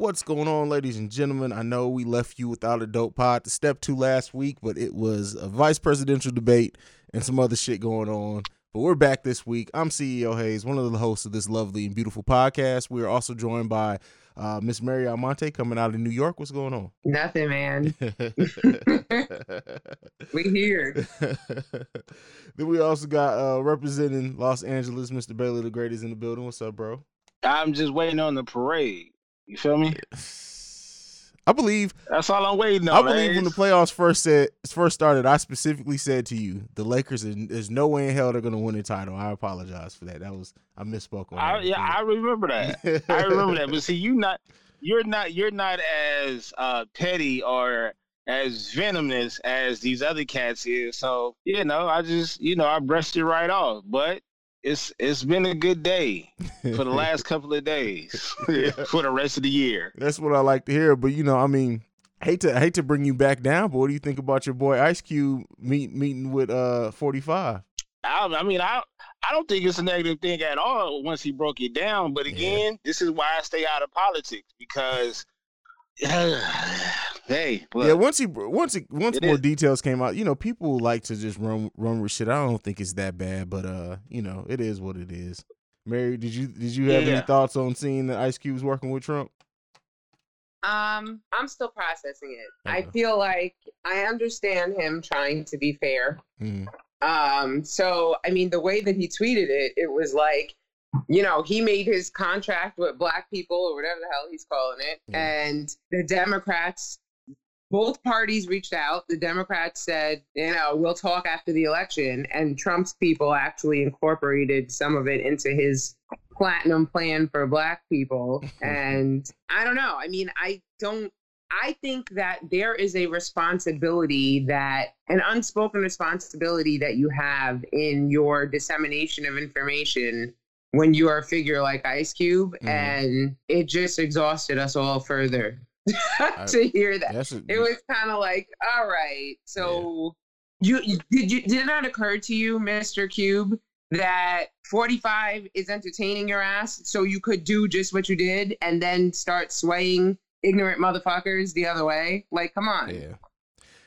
What's going on, ladies and gentlemen? I know we left you without a dope pod to step two last week, but it was a vice presidential debate and some other shit going on. But we're back this week. I'm CEO Haize, one of the hosts of this lovely and beautiful podcast. We are also joined by uh, Miss Mary Almonte coming out of New York. What's going on? Nothing, man. we here. then we also got uh, representing Los Angeles, Mr. Baylor the Great is in the building. What's up, bro? I'm just waiting on the parade. You feel me? I believe that's all I'm waiting on. I believe when the playoffs first said first started, I specifically said to you, the Lakers is, there's no way in hell they're gonna win the title. I apologize for that. That was I misspoke on I, that. Yeah, I remember that. I remember that. But see, you not you're not you're not as uh, petty or as venomous as these other cats is. So you know, I just you know I brushed it right off. But it's it's been a good day for the last couple of days for the rest of the year. That's what I like to hear. But you know, I mean, hate to hate to bring you back down, but what do you think about your boy Ice Cube meet, meeting with uh 45? I, I mean, I I don't think it's a negative thing at all once he broke it down. But again, yeah. this is why I stay out of politics because hey, look, yeah. Once he once he, once more is. details came out, you know, people like to just run run with shit. I don't think it's that bad, but uh, you know, it is what it is. Mary, did you did you have yeah. any thoughts on seeing that Ice Cube's working with Trump? Um, I'm still processing it. Okay. I feel like I understand him trying to be fair. Mm. Um, so I mean, the way that he tweeted it, it was like you know, he made his contract with black people or whatever the hell he's calling it. And the Democrats, both parties reached out. The Democrats said, you know, we'll talk after the election. And Trump's people actually incorporated some of it into his platinum plan for black people. and I don't know. I mean, I don't I think that there is a responsibility that an unspoken responsibility that you have in your dissemination of information when you are a figure like Ice Cube, mm-hmm. and it just exhausted us all further to hear that. A, it was kind of like, all right, so yeah. you did you did it not occur to you, Mister Cube, that 45 is entertaining your ass, so you could do just what you did and then start swaying ignorant motherfuckers the other way? Like, come on. Yeah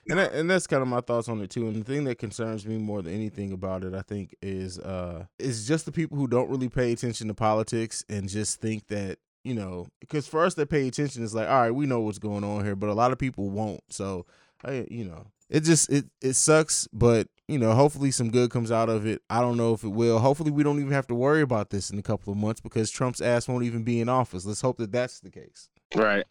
and that, and that's kind of my thoughts on it too. And the thing that concerns me more than anything about it, I think, is uh is just the people who don't really pay attention to politics and just think that you know, because for us that pay attention, it's like, all right, we know what's going on here, but a lot of people won't. So, I, you know, it just it it sucks, but you know, hopefully some good comes out of it. I don't know if it will. Hopefully, we don't even have to worry about this in a couple of months because Trump's ass won't even be in office. Let's hope that that's the case. Right.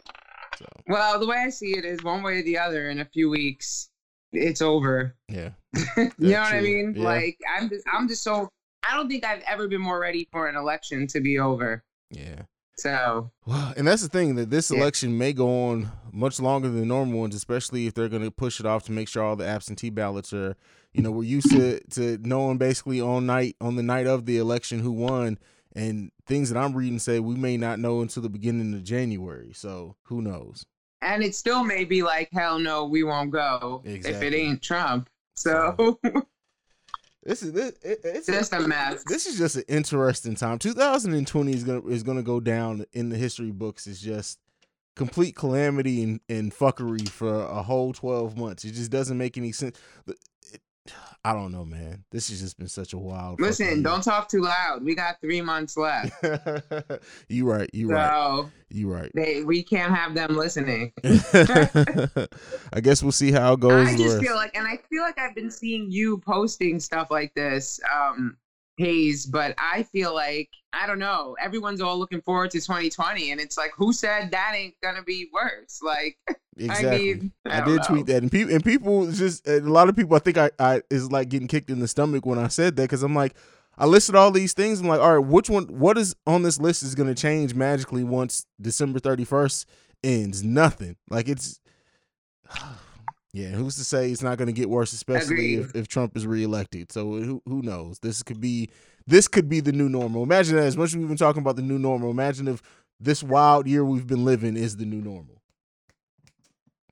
So. Well, the way I see it is one way or the other. In a few weeks, it's over. Yeah. you know what I mean? Yeah. Like I'm just I'm just so I don't think I've ever been more ready for an election to be over. Yeah. So well, and that's the thing that this yeah. election may go on much longer than normal ones, especially if they're going to push it off to make sure all the absentee ballots are. You know, we're used to to knowing basically on night on the night of the election who won, and things that I'm reading say we may not know until the beginning of January. So who knows? And it still may be like, hell no, we won't go exactly. if it ain't Trump. So. This is this, it's just a, a mess. This is just an interesting time. 2020 is gonna is gonna go down in the history books. It's just complete calamity and, and fuckery for a whole 12 months. It just doesn't make any sense. I don't know, man. This has just been such a wild. Listen, don't talk too loud. We got three months left. you right. You so right. You right. They, we can't have them listening. I guess we'll see how it goes. I just feel like, and I feel like I've been seeing you posting stuff like this. Um, Haize, but I feel like I don't know. Everyone's all looking forward to 2020, and it's like, who said that ain't gonna be worse? Like, exactly. I, mean, I, I did know. tweet that, and people and people just a lot of people I think I, I is like getting kicked in the stomach when I said that because I'm like, I listed all these things. I'm like, all right, which one? What is on this list is gonna change magically once December 31st ends? Nothing. Like it's. Yeah, who's to say it's not going to get worse, especially if, if Trump is reelected? So who who knows? This could be this could be the new normal. Imagine that. As much as we've been talking about the new normal, imagine if this wild year we've been living is the new normal.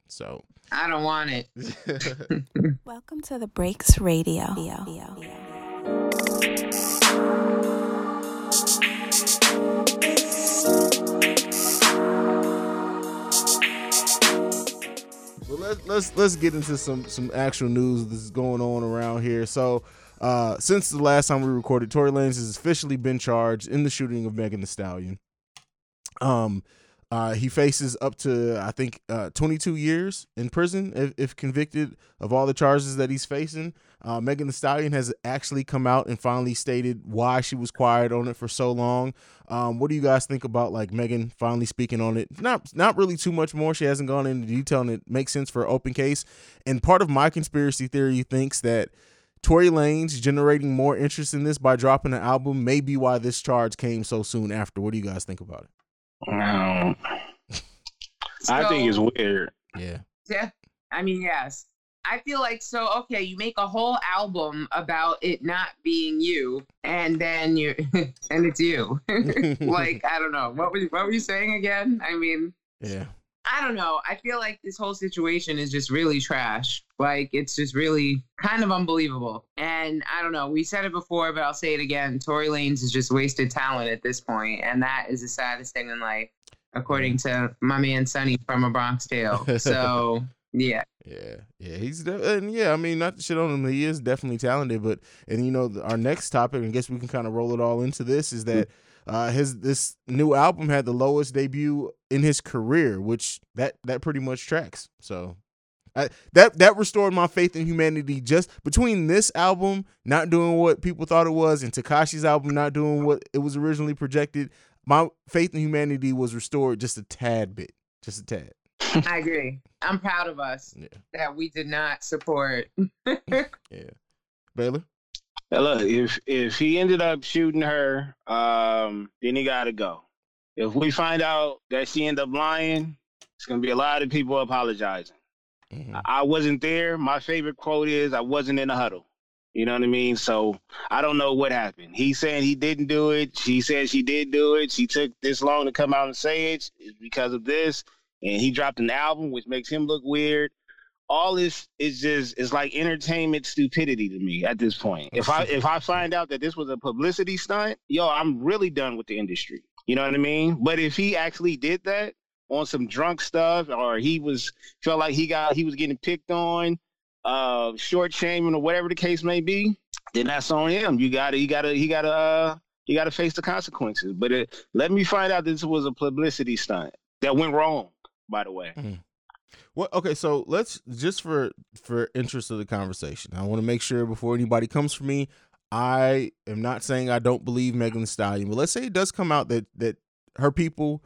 So I don't want it. Welcome to the Breaks Radio. Let's let's get into some some actual news that's going on around here. So, uh, since the last time we recorded, Tory Lanez has officially been charged in the shooting of Megan Thee Stallion. Um, uh, he faces up to I think uh, 22 years in prison if, if, convicted of all the charges that he's facing. Uh, Megan Thee Stallion has actually come out and finally stated why she was quiet on it for so long. Um, what do you guys think about like Megan finally speaking on it? Not not really too much more. She hasn't gone into detail, and it makes sense for an open case. And part of my conspiracy theory thinks that Tory Lanez generating more interest in this by dropping an album may be why this charge came so soon after. What do you guys think about it? Um, so, I think it's weird. Yeah. Yeah. I mean, yes. I feel like so okay, you make a whole album about it not being you, and then you and it's you. like I don't know what were what were you saying again? I mean, yeah, I don't know. I feel like this whole situation is just really trash. Like it's just really kind of unbelievable. And I don't know. We said it before, but I'll say it again. Tory Lanez is just wasted talent at this point, and that is the saddest thing in life, according to my man Sonny from A Bronx Tale. So yeah. Yeah, yeah, he's de- and yeah. I mean, not to shit on him, he is definitely talented. But and you know, our next topic, I guess we can kind of roll it all into this, is that uh, his this new album had the lowest debut in his career, which that that pretty much tracks. So I, that that restored my faith in humanity. Just between this album not doing what people thought it was, and Tekashi's album not doing what it was originally projected, my faith in humanity was restored just a tad bit, just a tad. I agree. I'm proud of us yeah. that we did not support. yeah, Baylor. Look, if if he ended up shooting her, um, then he got to go. If we find out that she ended up lying, it's gonna be a lot of people apologizing. Mm-hmm. I wasn't there. My favorite quote is, "I wasn't in the huddle." You know what I mean? So I don't know what happened. He's saying he didn't do it. She said she did do it. She took this long to come out and say it. It's because of this and he dropped an album which makes him look weird. All this is just is like entertainment stupidity to me at this point. If I if I find out that this was a publicity stunt, yo, I'm really done with the industry. You know what I mean? But if he actually did that on some drunk stuff, or he was felt like he got he was getting picked on, uh, short shaming or whatever the case may be, then that's on him. You gotta, you gotta, he gotta, uh, you gotta face the consequences. But it, let me find out this was a publicity stunt that went wrong by the way. Mm. Well, okay, so let's just for for interest of the conversation. I want to make sure before anybody comes for me, I am not saying I don't believe Megan Thee Stallion, but let's say it does come out that that her people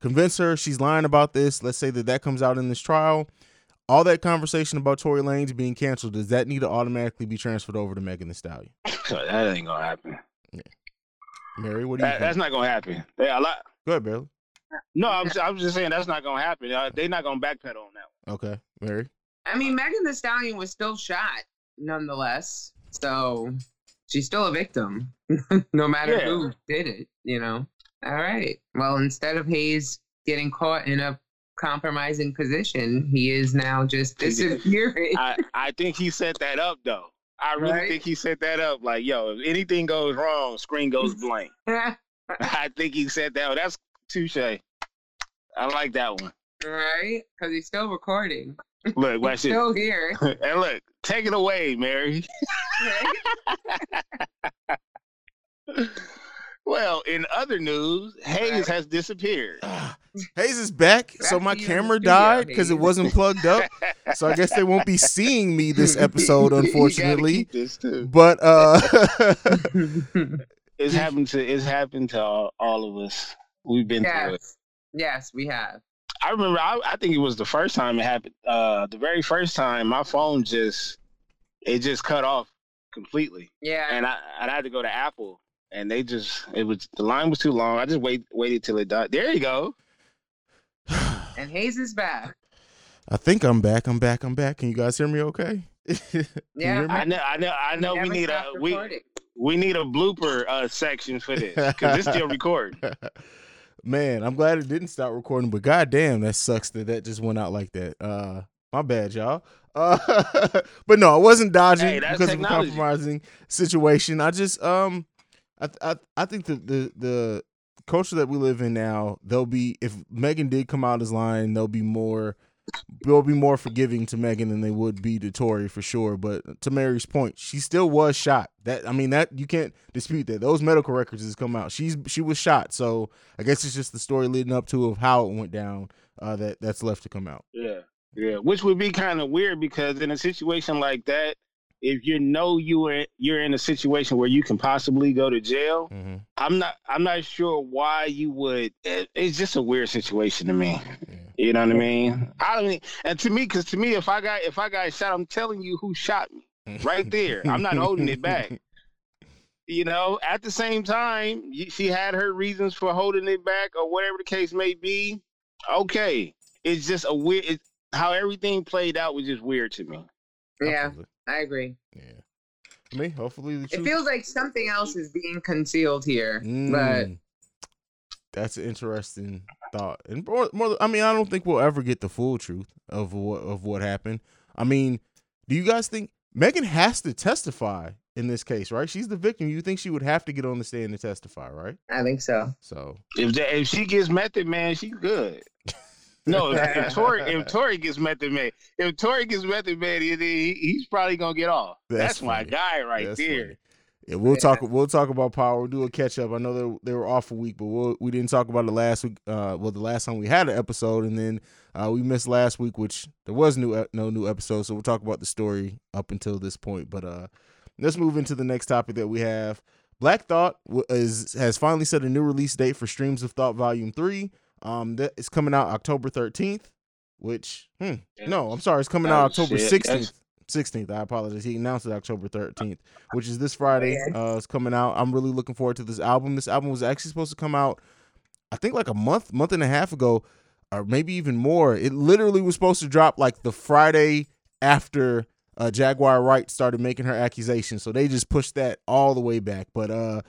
convince her she's lying about this. Let's say that that comes out in this trial. All that conversation about Tory Lanez being canceled, does that need to automatically be transferred over to Megan Thee Stallion? that ain't gonna happen. Yeah. Mary, what do you? That, that's not gonna happen. Yeah, a lot. Go ahead, Baylor. No, I'm just, I'm just saying that's not gonna happen. Uh, they're not gonna backpedal on that one. Okay, Mary. I mean, Megan Thee Stallion was still shot, nonetheless. So she's still a victim, no matter yeah. who did it. You know. All right. Well, instead of Haize getting caught in a compromising position, he is now just disappearing. I, I think he set that up, though. I really right? think he set that up. Like, yo, if anything goes wrong, screen goes blank. I think he said that. That's touche. I like that one. Right? Because he's still recording. Look, watch he's still here. and look, take it away, Mary. well, in other news, Haize right. has disappeared. Haize is back. back so my camera died because it wasn't plugged up. so I guess they won't be seeing me this episode, unfortunately. But uh it's happened to it's happened to all, all of us. We've been yes. through it. Yes, we have. I remember. I, I, think it was the first time it happened. Uh, the very first time, my phone just it just cut off completely. Yeah. And I I had to go to Apple, and they just it was the line was too long. I just wait waited till it died. There you go. and Haize is back. I think I'm back. I'm back. I'm back. Can you guys hear me? Okay. yeah. I know. I know. I know. We, we need a we we need a blooper uh, section for this because it's still recording. Man, I'm glad it didn't stop recording, but goddamn, that sucks that that just went out like that. Uh, my bad, y'all. Uh, but no, I wasn't dodging hey, because technology. of a compromising situation. I just um, I I I think the the the culture that we live in now, there'll be if Megan did come out as lying, there'll be more they'll be more forgiving to Megan than they would be to Tory for sure. But to Mary's point, she still was shot. That I mean, that you can't dispute that. Those medical records has come out. She's she was shot. So I guess it's just the story leading up to of how it went down uh, that that's left to come out. Yeah, yeah. Which would be kind of weird because in a situation like that, if you know you are you're in a situation where you can possibly go to jail, mm-hmm. I'm not I'm not sure why you would. It, it's just a weird situation to me. Yeah. You know what I mean? I don't mean, and to me, because to me, if I got if I got shot, I'm telling you who shot me right there. I'm not holding it back. You know, at the same time, she had her reasons for holding it back or whatever the case may be. Okay, it's just a weird. It, how everything played out was just weird to me. Yeah. I agree. Yeah. I mean, hopefully the truth... It feels like something else is being concealed here, mm, but that's an interesting thought. And more, more, I mean, I don't think we'll ever get the full truth of what of what happened. I mean, do you guys think Megan has to testify in this case, right? She's the victim. You think she would have to get on the stand and testify, right? I think so. So if that, if she gets Method Man, she's good. No, if, if Tory if Tory gets Method Man, if Tory gets Method Man, he, he's probably gonna get off. That's, That's my guy right That's there. Funny. Yeah, we'll yeah. talk. We'll talk about power. We'll do a catch up. I know they, they were off a week, but we'll, we did not talk about the last week. Uh, well, the last time we had an episode, and then uh, we missed last week, which there was new no new episode. So we'll talk about the story up until this point. But uh, let's move into the next topic that we have. Black Thought is has finally set a new release date for Streams of Thought Volume Three. Um, that is coming out October 13th, which hmm, no, I'm sorry, it's coming oh, out October shit. 16th. That's... 16th. I apologize. He announced it October 13th, which is this Friday. Uh, it's coming out. I'm really looking forward to this album. This album was actually supposed to come out, I think, like a month, month and a half ago, or maybe even more. It literally was supposed to drop like the Friday after uh, Jaguar Wright started making her accusation. So they just pushed that all the way back. But uh,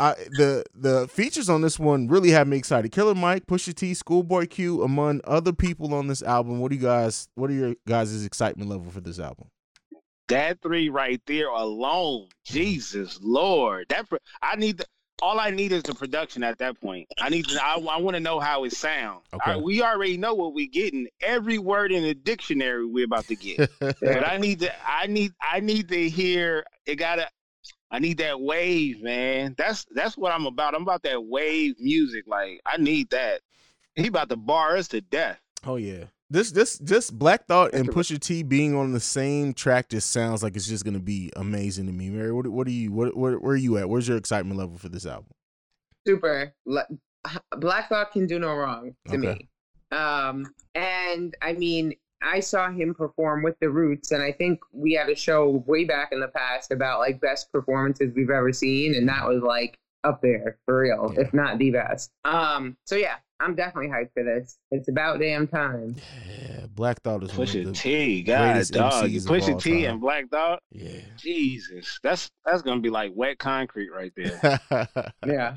I, the the features on this one really have me excited. Killer Mike, Pusha T, Schoolboy Q, among other people on this album. What do you guys? What are your guys' excitement level for this album? That three right there alone, Jesus Lord, that I need the. All I need is the production at that point. I need to. I, I want to know how it sounds. Okay. we already know what we're getting. Every word in the dictionary we're about to get. but I need to. I need. I need to hear. It gotta. I need that wave, man. That's that's what I'm about. I'm about that wave music. Like I need that. He about to bar us to death. Oh yeah. This this just Black Thought and Pusha T being on the same track just sounds like it's just gonna be amazing to me. Mary, what what are you what, where are you at? Where's your excitement level for this album? Super. Black Thought can do no wrong to okay. me. Um, and I mean, I saw him perform with the Roots, and I think we had a show way back in the past about like best performances we've ever seen, and that was like up there for real, yeah. if not the best. Um, so yeah, I'm definitely hyped for this. It's about damn time. Yeah, Black Thought is Pusha one T, God, dog, Pusha T and Black Thought. Yeah, Jesus, that's that's gonna be like wet concrete right there. yeah,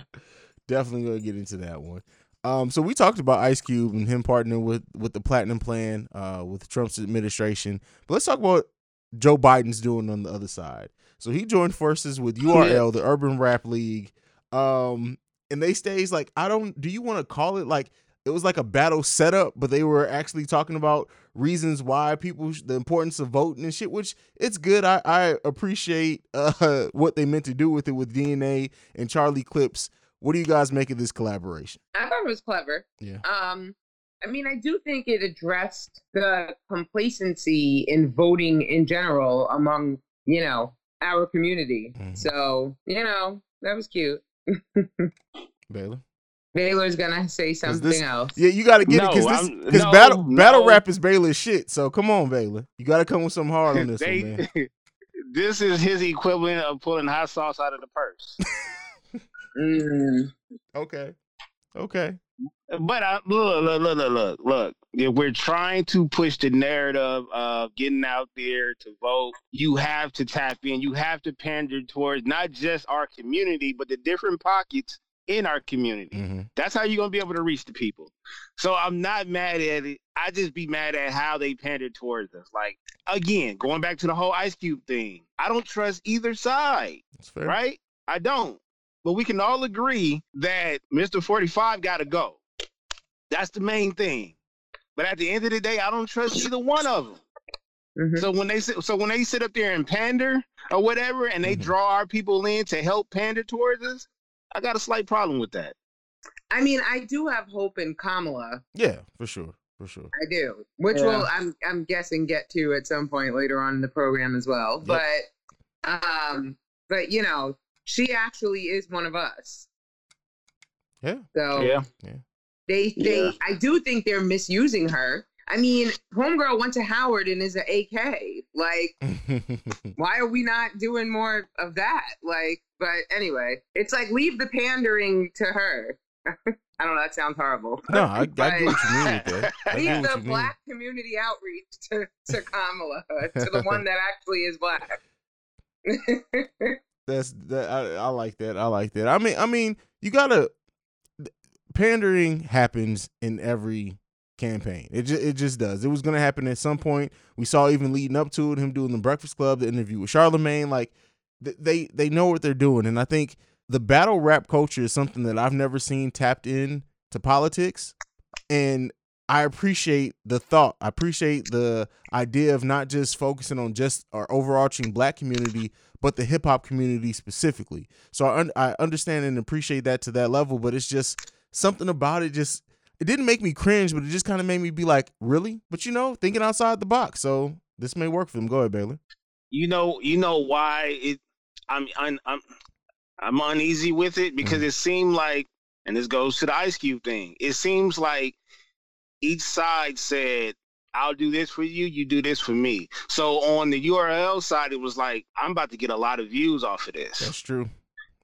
definitely gonna get into that one. Um, so we talked about Ice Cube and him partnering with with the Platinum Plan, uh, with Trump's administration. But let's talk about Joe Biden's doing on the other side. So he joined forces with URL, the Urban Rap League. Um, and they stage like I don't. Do you want to call it like it was like a battle setup, but they were actually talking about reasons why people the importance of voting and shit. Which it's good. I I appreciate uh what they meant to do with it with DNA and Charlie Clips what do you guys make of this collaboration? I thought it was clever. Yeah. Um, I mean, I do think it addressed the complacency in voting in general among, you know, our community. Mm-hmm. So, you know, that was cute. Baylor. Baylor's gonna say something this, else. Yeah, you gotta get no, it because this because no, battle no. battle rap is Baylor's shit. So come on, Baylor, you gotta come with some hard on this they, one, man. This is his equivalent of pulling hot sauce out of the purse. Mm. Okay. Okay. But I, look, look, look, look, look. If we're trying to push the narrative of getting out there to vote, you have to tap in. You have to pander towards not just our community, but the different pockets in our community. Mm-hmm. That's how you're gonna be able to reach the people. So I'm not mad at it. I just be mad at how they pandered towards us. Like again, going back to the whole Ice Cube thing, I don't trust either side. Right? I don't but we can all agree that Mr. 45 got to go. That's the main thing. But at the end of the day, I don't trust either one of them. Mm-hmm. So when they sit, so when they sit up there and pander or whatever, and they mm-hmm. draw our people in to help pander towards us, I got a slight problem with that. I mean, I do have hope in Kamala. Yeah, for sure, for sure. I do, which yeah. will I'm I'm guessing get to at some point later on in the program as well. Yep. But um, but you know, she actually is one of us. Yeah. So yeah, yeah. They they yeah. I do think they're misusing her I mean, homegirl went to Howard and is an AK. Like, why are we not doing more of that? Like, but anyway, it's like leave the pandering to her. I don't know. That sounds horrible. No, I, I get what you mean with that. leave the black mean. community outreach to, to Kamala, to the one that actually is black. That's that. I, I like that. I like that. I mean, I mean, you gotta pandering happens in every campaign. It just, it just does. It was to happen at some point. We saw even leading up to it him doing the Breakfast Club, the interview with Charlemagne. Like they they know what they're doing, and I think the battle rap culture is something that I've never seen tapped in to politics, and I appreciate the thought. I appreciate the idea of not just focusing on just our overarching black community, but the hip hop community specifically. So I, un- I understand and appreciate that to that level, but it's just something about it just it didn't make me cringe, but it just kind of made me be like, really? But you know, thinking outside the box. So this may work for them. Go ahead, Baylor. You know, you know why it. I'm I'm I'm, I'm uneasy with it because mm. it seemed like, and this goes to the Ice Cube thing. It seems like each side said, I'll do this for you, you do this for me. So on the URL side, it was like, I'm about to get a lot of views off of this. That's true.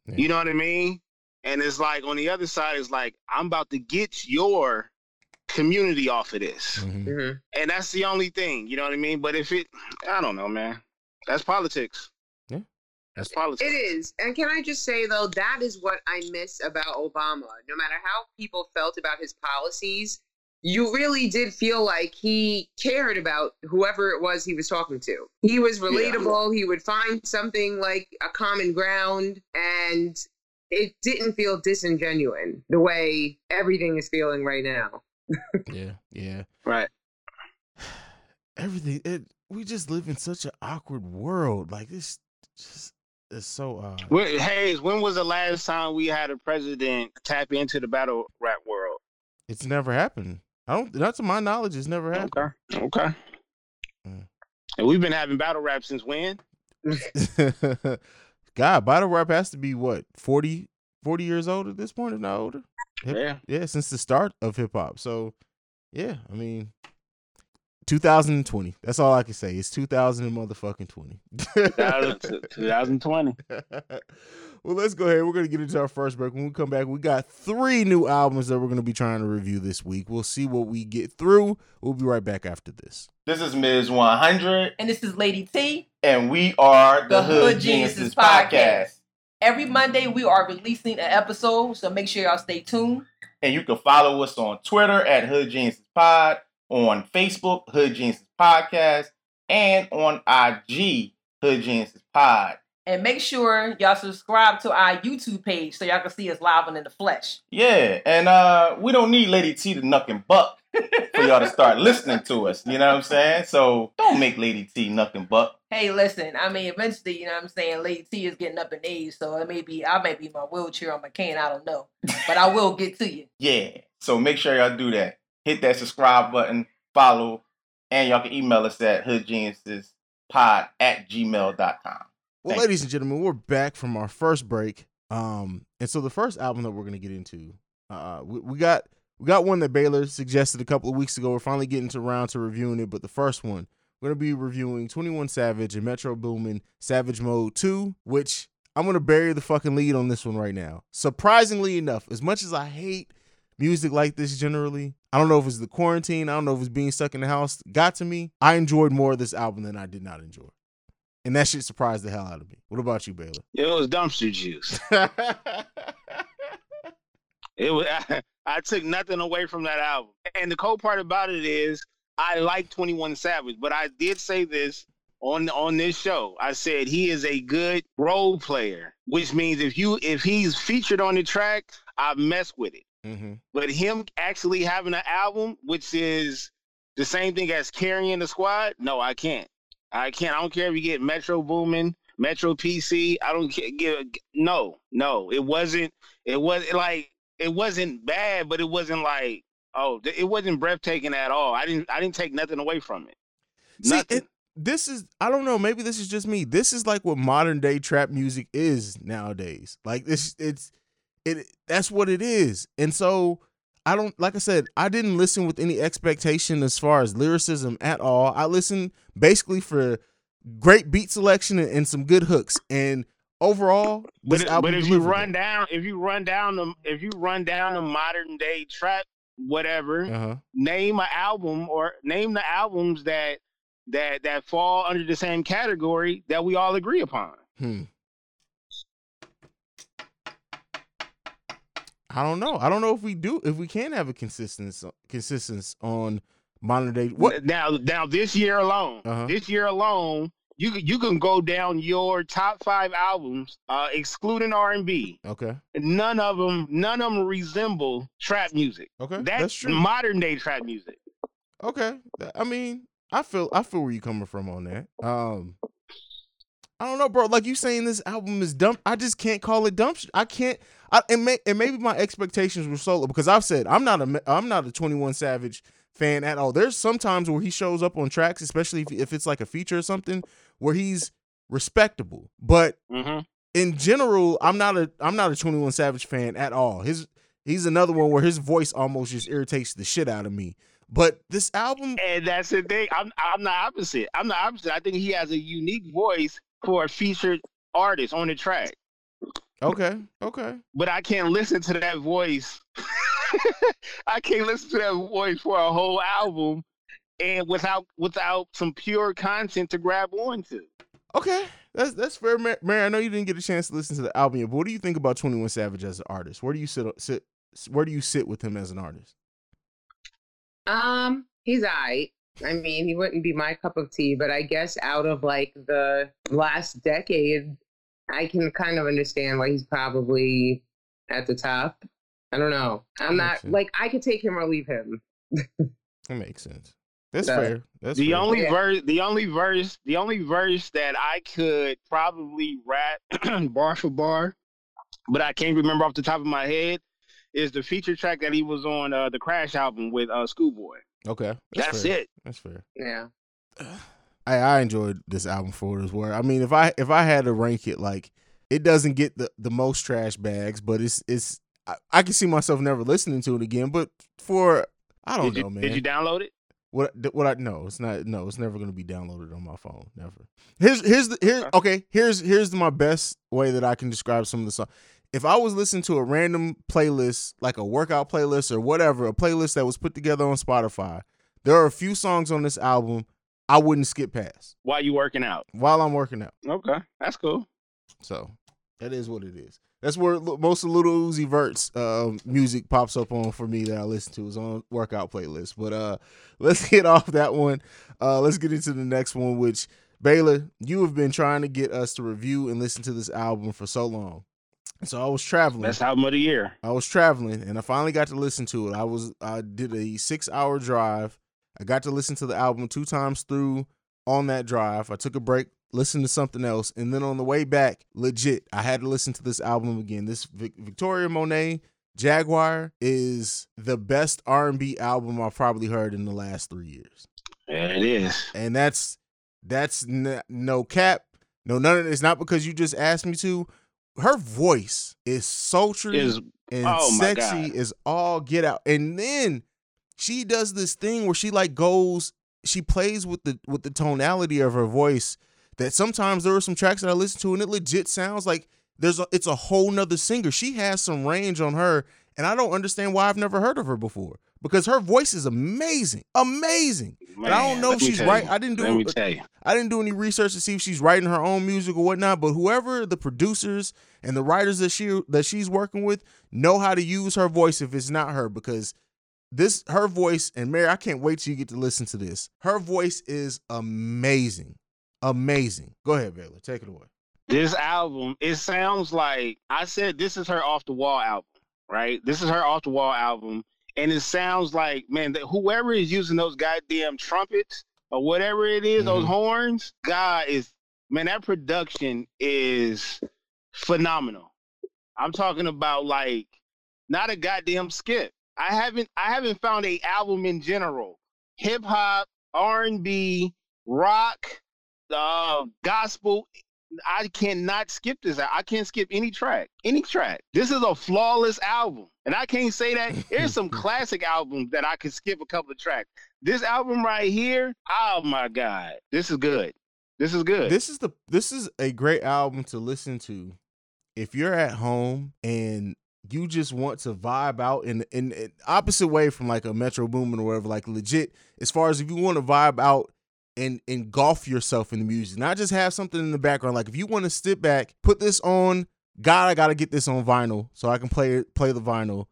Yeah. You know what I mean? And it's like on the other side, it's like I'm about to get your community off of this, mm-hmm. Mm-hmm. and that's the only thing. You know what I mean? But if it, I don't know, man. That's politics. Yeah, that's politics. It is. And can I just say though, that is what I miss about Obama. No matter how people felt about his policies, you really did feel like he cared about whoever it was he was talking to. He was relatable. Yeah. He would find something like a common ground and it didn't feel disingenuous the way everything is feeling right now. yeah, yeah. Right. Everything it we just live in such an awkward world. Like this just is so odd. Hey, Haize, when was the last time we had a president tap into the battle rap world? It's never happened. I don't not to my knowledge, it's never happened. Okay. Okay. Mm. And we've been having battle rap since when? God, battle rap has to be what 40, 40 years old at this point, if not older. Hip, yeah, yeah, since the start of hip hop. So, yeah, I mean, 2020. That's all I can say. It's 2000 motherfucking 20. 2020. well, let's go ahead. We're going to get into our first break. When we come back, we got three new albums that we're going to be trying to review this week. We'll see what we get through. We'll be right back after this. This is Ms. 100. And this is Lady T. And we are the, the Hood, Hood Geniuses, Podcast. Podcast. Every Monday, we are releasing an episode, so make sure y'all stay tuned. And you can follow us on Twitter at Hood Geniuses Pod, on Facebook, Hood Geniuses Podcast, and on IG, Hood Geniuses Pod. And make sure y'all subscribe to our YouTube page so y'all can see us live and in the flesh. Yeah, and uh, we don't need Lady T to nuck and buck for y'all to start listening to us. You know what I'm saying? So don't make Lady T and buck. Hey, listen, I mean, eventually, you know what I'm saying? Lady T is getting up in age, so it may be, I may be my wheelchair on my cane, I don't know. But I will get to you. yeah, so make sure y'all do that. Hit that subscribe button, follow, and y'all can email us at hoodgeniuspod at gmail.com. Well, Thank ladies and gentlemen, we're back from our first break. Um, and so the first album that we're gonna get into, uh, we, we got we got one that Baylor suggested a couple of weeks ago. We're finally getting to round to reviewing it, but the first one we're gonna be reviewing 21 Savage and Metro Boomin Savage Mode 2, which I'm gonna bury the fucking lead on this one right now. Surprisingly enough, as much as I hate music like this generally, I don't know if it's the quarantine, I don't know if it's being stuck in the house, got to me. I enjoyed more of this album than I did not enjoy. And that shit surprised the hell out of me. What about you, Baylor? It was dumpster juice. it was. I, I, took nothing away from that album. And the cool part about it is, I like Twenty One Savage, but I did say this on on this show. I said he is a good role player, which means if you if he's featured on the track, I mess with it. Mm-hmm. But him actually having an album, which is the same thing as carrying the squad, no, I can't. I can't. I don't care if you get Metro Boomin, Metro PC. I don't give. No, no, it wasn't. It was like it wasn't bad, but it wasn't like oh, it wasn't breathtaking at all. I didn't. I didn't take nothing away from it. See, it, this is I don't know. Maybe this is just me. This is like what modern day trap music is nowadays. Like this, it's it. That's what it is. And so I don't like I said, I didn't listen with any expectation as far as lyricism at all. I listened basically for great beat selection and, and some good hooks. And overall, but, but if you run down, if you run down the, if you run down the modern day trap, whatever, uh-huh. name an album or name the albums that that that fall under the same category that we all agree upon. Hmm. I don't know. I don't know if we do if we can have a consistency consistency on modern day. What now? Now this year alone, uh-huh. this year alone, you you can go down your top five albums, uh, excluding R and B. Okay. None of them, none of them resemble trap music. Okay, that's, that's true. Modern day trap music. Okay, I mean, I feel I feel where you're coming from on that. Um, I don't know, bro. Like you saying this album is dumb. I just can't call it dumb. I can't. I, and, may, and maybe my expectations were so low because I've said I'm not a I'm not a Twenty One Savage fan at all. There's sometimes where he shows up on tracks, especially if, if it's like a feature or something, where he's respectable. But mm-hmm. in general, I'm not a I'm not a Twenty One Savage fan at all. His he's another one where his voice almost just irritates the shit out of me. But this album, and that's the thing. I'm I'm the opposite. I'm the opposite. I think he has a unique voice for a featured artist on the track. Okay, okay. But I can't listen to that voice. I can't listen to that voice for a whole album and without without some pure content to grab onto. Okay, that's that's fair, Mary. I know you didn't get a chance to listen to the album yet, but what do you think about Twenty One Savage as an artist? Where do you sit sit? Where do you sit with him as an artist? Um, he's alright. I mean, he wouldn't be my cup of tea, but I guess out of like the last decade, I can kind of understand why he's probably at the top. I don't know. I'm not sense. like I could take him or leave him. that makes sense. That's so, fair. That's the fair. only yeah. verse. The only verse. The only verse that I could probably rap bar for bar, but I can't remember off the top of my head, is the feature track that he was on uh, the Crash album with uh, Schoolboy. Okay, that's, that's it. That's fair. Yeah. I I enjoyed this album for what it's worth. I mean, if I if I had to rank it, like it doesn't get the the most trash bags, but it's it's I, I can see myself never listening to it again. But for I don't did know, you, man. Did you download it? What what I no, it's not no, it's never gonna be downloaded on my phone. Never. Here's here's the here okay, here's here's my best way that I can describe some of the songs if I was listening to a random playlist, like a workout playlist or whatever, a playlist that was put together on Spotify, there are a few songs on this album I wouldn't skip past. While you working out? While I'm working out. Okay, that's cool. So that is what it is. That's where most of Lil Uzi Vert's uh, music pops up on for me that I listen to is on workout playlist. But uh, let's get off that one. Uh, let's get into the next one, which Baylor, you have been trying to get us to review and listen to this album for so long. So I was traveling. Best album of the year. I was traveling, and I finally got to listen to it. I was I did a six hour drive. I got to listen to the album two times through on that drive. I took a break, listened to something else, and then on the way back, legit, I had to listen to this album again. This Vic- Victoria Monet Jaguar is the best R and B album I've probably heard in the last three years. Yeah, it is, and that's that's n- no cap. No, none of it's not because you just asked me to her voice is sultry is, and oh sexy is all get out. And then she does this thing where she like goes, she plays with the with the tonality of her voice. That sometimes there are some tracks that I listen to and it legit sounds like there's a it's a whole nother singer. She has some range on her, and I don't understand why I've never heard of her before because her voice is amazing, amazing. Man, I don't know if she's right. I didn't do. I didn't do any research to see if she's writing her own music or whatnot. But whoever the producers and the writers that she that she's working with know how to use her voice if it's not her because this her voice and Mary, I can't wait till you get to listen to this. Her voice is amazing, amazing. Go ahead, Baylor, take it away. This album, it sounds like I said this is her off the wall album, right? This is her off the wall album and it sounds like man, that whoever is using those goddamn trumpets or whatever it is, mm-hmm. those horns, God is man, that production is phenomenal. I'm talking about like not a goddamn skip. I haven't I haven't found a album in general, hip hop, R and B, rock, uh, gospel. I cannot skip this. I can't skip any track, any track. This is a flawless album, and I can't say that. There's some classic albums that I could skip a couple of tracks. This album right here, oh my god, this is good. This is good. This is the this is a great album to listen to if you're at home and you just want to vibe out in in, in opposite way from like a Metro Boomin or whatever, like legit. As far as if you want to vibe out and engulf yourself in the music, not just have something in the background. Like if you want to sit back, put this on. God, I gotta get this on vinyl so I can play play the vinyl.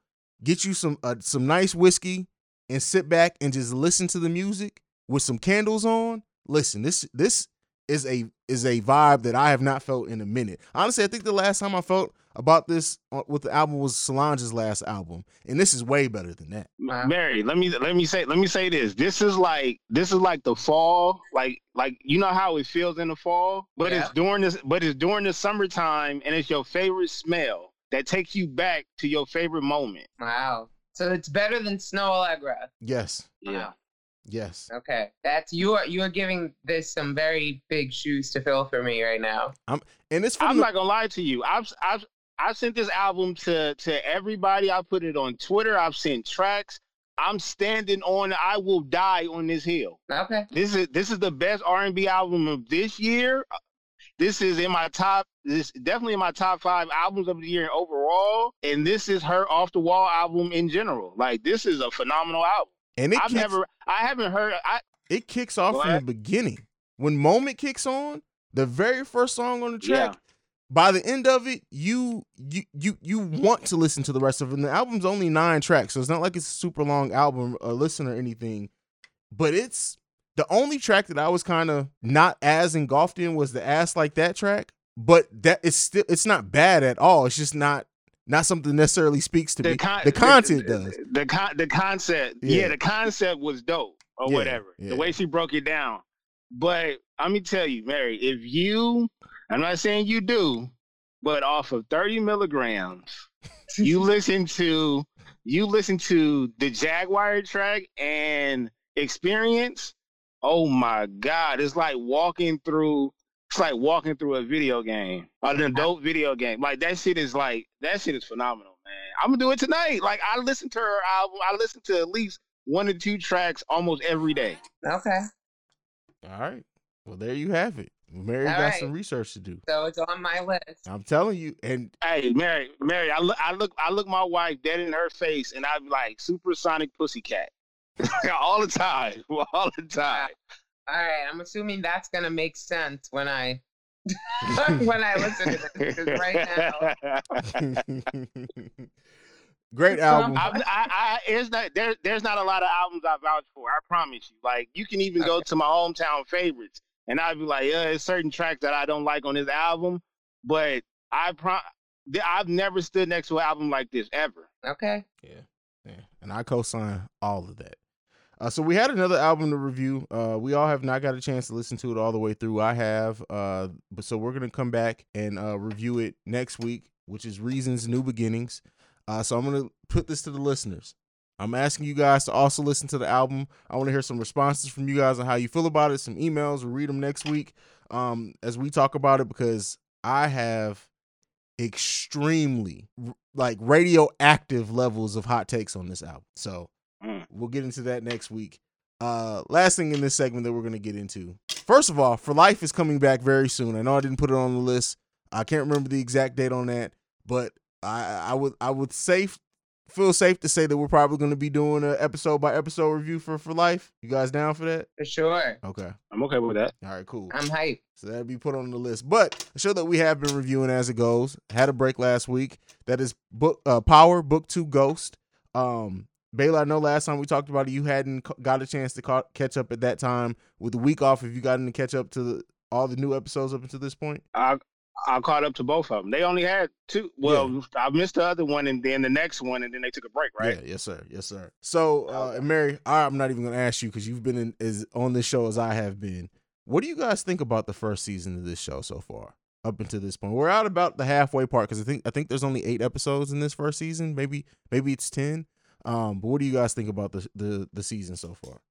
Get you some uh, some nice whiskey and sit back and just listen to the music with some candles on. Listen, this this is a is a vibe that I have not felt in a minute. Honestly, I think the last time I felt about this uh, with the album was Solange's last album, and this is way better than that. Mary, let me let me say let me say this. This is like this is like the fall, like like you know how it feels in the fall, but yeah. it's during this, but it's during the summertime, and it's your favorite smell that takes you back to your favorite moment. Wow. So it's better than Snoh Aalegra. Yes. Yeah. Yes. Okay, that's you are you are giving this some very big shoes to fill for me right now. I'm and it's. I'm the- not gonna lie to you. I've I've I sent this album to to everybody. I put it on Twitter. I've sent tracks. I'm standing on. I will die on this hill. Okay. This is this is the best R&B album of this year. This is in my top. This definitely in my top five albums of the year overall. And this is her off the wall album in general. Like this is a phenomenal album. And it I've kicks, never, I haven't heard. I it kicks off from the beginning when moment kicks on. The very first song on the track. Yeah. By the end of it, you you you you want to listen to the rest of it. And the album's only nine tracks, so it's not like it's a super long album or listen or anything. But it's the only track that I was kind of not as engulfed in was the ass like that track. But that is still it's not bad at all. It's just not not something necessarily speaks to the me. Con- the content the, does. The, the, con- the concept, yeah. yeah. the concept was dope or yeah, whatever. Yeah. The way she broke it down. But let me tell you, Mary, if you, I'm not saying you do, but off of 30 milligrams, you listen to you listen to the Jaguar track and experience. Oh my God, it's like walking through it's like walking through a video game, an adult video game. Like that shit is like that shit is phenomenal, man. I'm gonna do it tonight. Like I listen to her album. I listen to at least one or two tracks almost every day. Okay. All right. Well, there you have it. Mary All got right. some research to do. So it's on my list. I'm telling you. And hey, Mary, Mary, I look, I look, I look my wife dead in her face, and I'm like supersonic pussycat all the time, all the time. All right, I'm assuming that's gonna make sense when I when I listen to this because right now. Great album. I, I, I, there's not there, there's not a lot of albums I vouch for. I promise you. Like you can even okay. go to my hometown favorites, and I'd be like, yeah, there's certain tracks that I don't like on this album, but I pro- I've never stood next to an album like this ever. Okay. Yeah, yeah, and I co-sign all of that. Uh, so we had another album to review. Uh, we all have not got a chance to listen to it all the way through. I have, uh, but so we're gonna come back and uh, review it next week, which is Reason's New Beginnings. Uh, so I'm gonna put this to the listeners. I'm asking you guys to also listen to the album. I want to hear some responses from you guys on how you feel about it. Some emails. We'll read them next week um, as we talk about it because I have extremely like radioactive levels of hot takes on this album. So Mm. We'll get into that next week. Uh, last thing in this segment that we're gonna get into. First of all, For Life is coming back very soon. I know I didn't put it on the list. I can't remember the exact date on that, but I, I would I would safe feel safe to say that we're probably going to be doing an episode by episode review for For Life. You guys down for that? For sure. Okay. I'm okay with that. All right, cool. I'm hyped. So that'll be put on the list. But the show that we have been reviewing as it goes had a break last week. That is book uh, Power Book Two Ghost. Um, Baylor, I know last time we talked about it, you hadn't got a chance to ca- catch up at that time. With the week off, have you gotten to catch up to the, all the new episodes up until this point? I I caught up to both of them. They only had two. Well, yeah. I missed the other one, and then the next one, and then they took a break, right? Yeah, yes, sir, yes, sir. So, uh, and Mary, I'm not even going to ask you because you've been in, as on this show as I have been. What do you guys think about the first season of this show so far? Up until this point, we're out about the halfway part because I think I think there's only eight episodes in this first season. Maybe maybe it's ten. Um, but what do you guys think about the the, the season so far?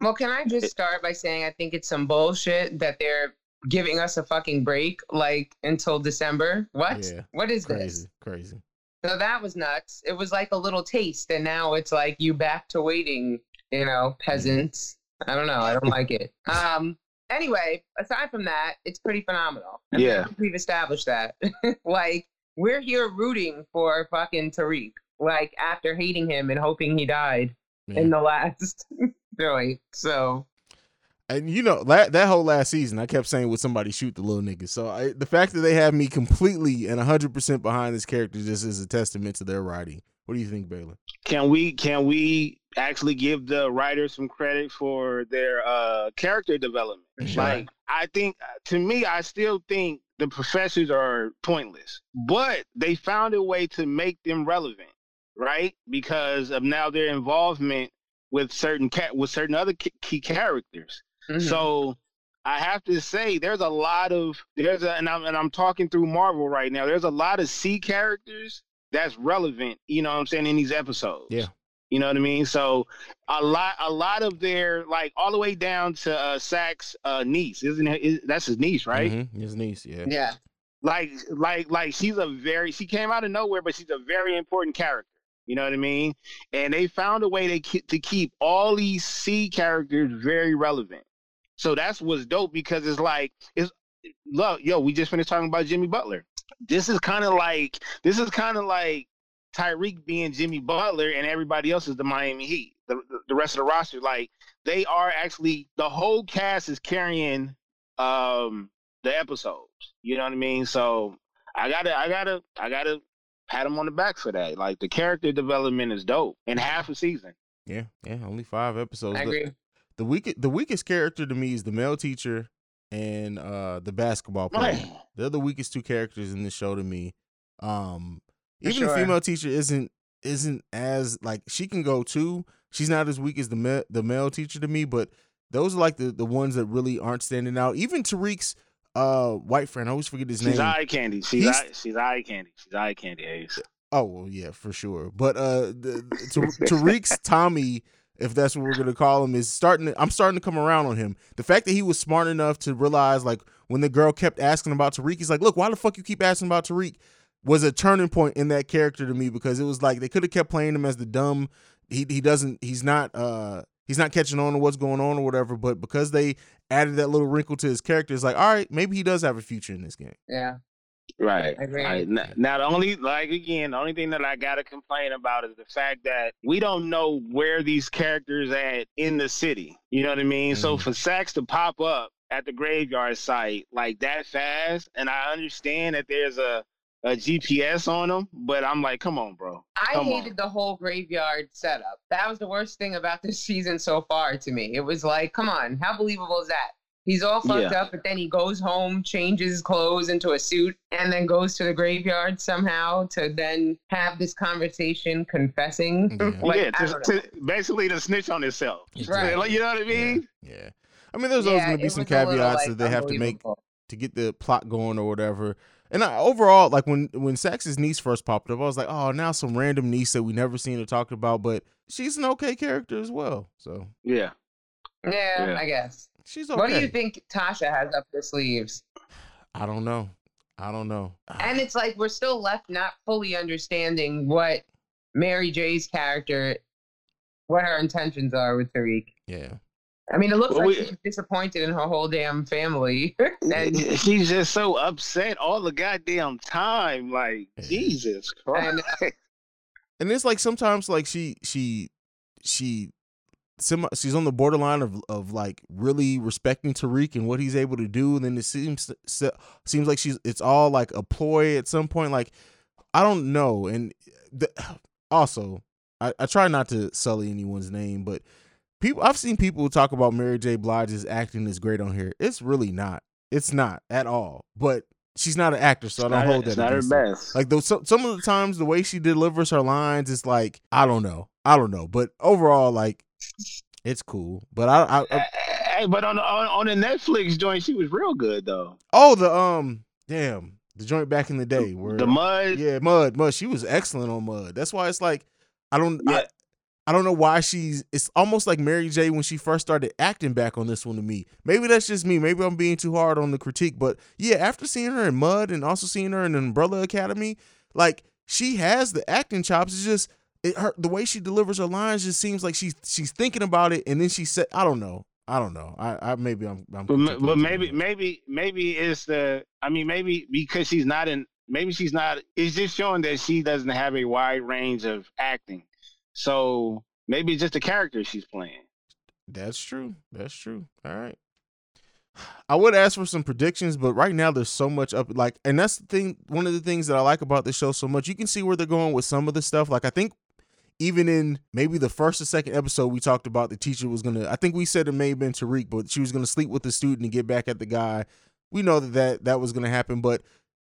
Well, can I just start by saying I think it's some bullshit that they're giving us a fucking break like until December. What? Yeah, what is crazy, this? Crazy. So that was nuts. It was like a little taste, and now it's like you back to waiting. You know, peasants. I don't know. I don't like it. Um. Anyway, aside from that, it's pretty phenomenal. I yeah, we've established that. like we're here rooting for fucking Tariq. Like after hating him and hoping he died yeah. in the last joint. So and you know that that whole last season, I kept saying, "Would somebody shoot the little nigga?" So I, the fact that they have me completely and hundred percent behind this character just is a testament to their writing. What do you think, Baylor? Can we can we actually give the writers some credit for their uh, character development? Sure. Like I think, to me, I still think the professors are pointless, but they found a way to make them relevant, right? Because of now their involvement with certain cat with certain other key characters. Mm-hmm. So I have to say, there's a lot of there's a and I'm and I'm talking through Marvel right now. There's a lot of C characters that's relevant. You know what I'm saying in these episodes. Yeah. You know what I mean? So a lot, a lot of their like all the way down to uh, Saxe's uh, niece, isn't it? Is, that's his niece, right? Mm-hmm. His niece, yeah. Yeah. Like, like, like she's a very she came out of nowhere, but she's a very important character. You know what I mean? And they found a way to to keep all these C characters very relevant. So that's what's dope because it's like it's look, yo, we just finished talking about Jimmy Butler. This is kind of like this is kind of like Tariq being Jimmy Butler and everybody else is the Miami Heat. The, the, the rest of the roster, like they are actually the whole cast is carrying um the episodes. You know what I mean? So I gotta, I gotta, I gotta pat him on the back for that. Like the character development is dope in half a season. Yeah, yeah, only five episodes. I agree. The, the weakest, the weakest character to me is the male teacher and uh the basketball player. They're the weakest two characters in this show to me. Um, even sure. the female teacher isn't isn't as like she can go too. She's not as weak as the the male teacher to me, but those are like the the ones that really aren't standing out. Even Tariq's uh white friend. I always forget his she's name. She's eye candy. She's eye, she's eye candy. She's eye candy. Ace. Oh well, yeah, for sure. But uh, the, Tariq's Tommy, if that's what we're gonna call him, is starting. To, I'm starting to come around on him. The fact that he was smart enough to realize, like, when the girl kept asking about Tariq, he's like, "Look, why the fuck you keep asking about Tariq?" Was a turning point in that character to me because it was like they could have kept playing him as the dumb. He he doesn't. He's not. uh He's not catching on to what's going on or whatever. But because they added that little wrinkle to his character. It's like, all right, maybe he does have a future in this game. Yeah. Right. right. Now, the only, like, again, the only thing that I got to complain about is the fact that we don't know where these characters at in the city. You know what I mean? Mm-hmm. So for Saxe to pop up at the graveyard site like that fast, and I understand that there's a a GPS on them, but I'm like, come on, bro. Come I hated on. the whole graveyard setup. That was the worst thing about this season so far to me. It was like, come on, how believable is that? He's all fucked yeah. up, but then he goes home, changes clothes into a suit, and then goes to the graveyard somehow to then have this conversation confessing. Yeah, like, yeah to, to basically to snitch on himself. Right. Like, you know what I mean? Yeah. yeah. I mean, there's always going to be some caveats little, like, that they have to make to get the plot going or whatever. And I, overall, like when when Saxe's niece first popped up, I was like, oh, now some random niece that we never seen or talked about, but she's an okay character as well. So yeah, yeah, yeah. I guess she's okay. What do you think Tasha has up her sleeves? I don't know. I don't know. And it's like we're still left not fully understanding what Mary J's character, what her intentions are with Tariq. Yeah. I mean, it looks well, like we, she's disappointed in her whole damn family. and she's just so upset all the goddamn time. Like, yeah. Jesus Christ. And, and it's like sometimes, like she, she, she, she's on the borderline of of like really respecting Tariq and what he's able to do. And then it seems seems like she's it's all like a ploy at some point. Like, I don't know. And the, also, I, I try not to sully anyone's name, but people I've seen people talk about Mary J. Blige's acting is great on here. It's really not. It's not at all. But she's not an actor, so I don't hold that. Not her best. Like those, some, some of the times, the way she delivers her lines is like I don't know, I don't know. But overall, like it's cool. But I, I, I hey, but on the on, on the Netflix joint, she was real good though. Oh, the um, damn, the joint back in the day where the mud, yeah, mud, mud. She was excellent on mud. That's why it's like I don't, yeah. I, I don't know why she's. It's almost like Mary J. when she first started acting back on this one to me. Maybe that's just me. Maybe I'm being too hard on the critique. But yeah, after seeing her in Mud and also seeing her in Umbrella Academy, like she has the acting chops. It's just it, her the way she delivers her lines just seems like she's she's thinking about it and then she said, I don't know. I don't know. I, I maybe I'm. I'm but, but maybe maybe maybe it's the. I mean maybe because she's not in. Maybe she's not. It's just showing that she doesn't have a wide range of acting. So maybe it's just a character she's playing. That's true. That's true. All right. I would ask for some predictions, but right now there's so much up. Like, and that's the thing. One of the things that I like about the show so much. You can see where they're going with some of the stuff. Like, I think even in maybe the first or second episode, we talked about the teacher was gonna. I think we said it may have been Tariq, but she was gonna sleep with the student and get back at the guy. We know that that, that was gonna happen, but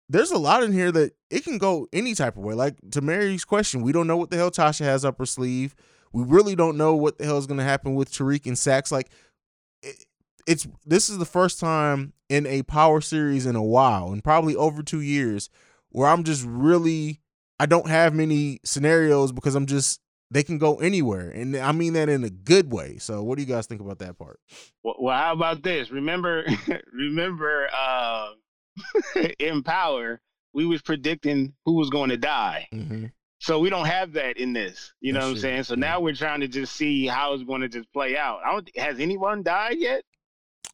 there's a lot in here that it can go any type of way. Like to Mary's question, we don't know what the hell Tasha has up her sleeve. We really don't know what the hell is going to happen with Tariq and Saxe. Like it, it's this is the first time in a power series in a while, and probably over two years, where I'm just really I don't have many scenarios because I'm just they can go anywhere, and I mean that in a good way. So, what do you guys think about that part? Well, well how about this? Remember, remember. uh in power, we was predicting who was going to die. Mm-hmm. So we don't have that in this. You know what I'm saying? So now we're trying to just see how it's going to just play out. I don't. Has anyone died yet?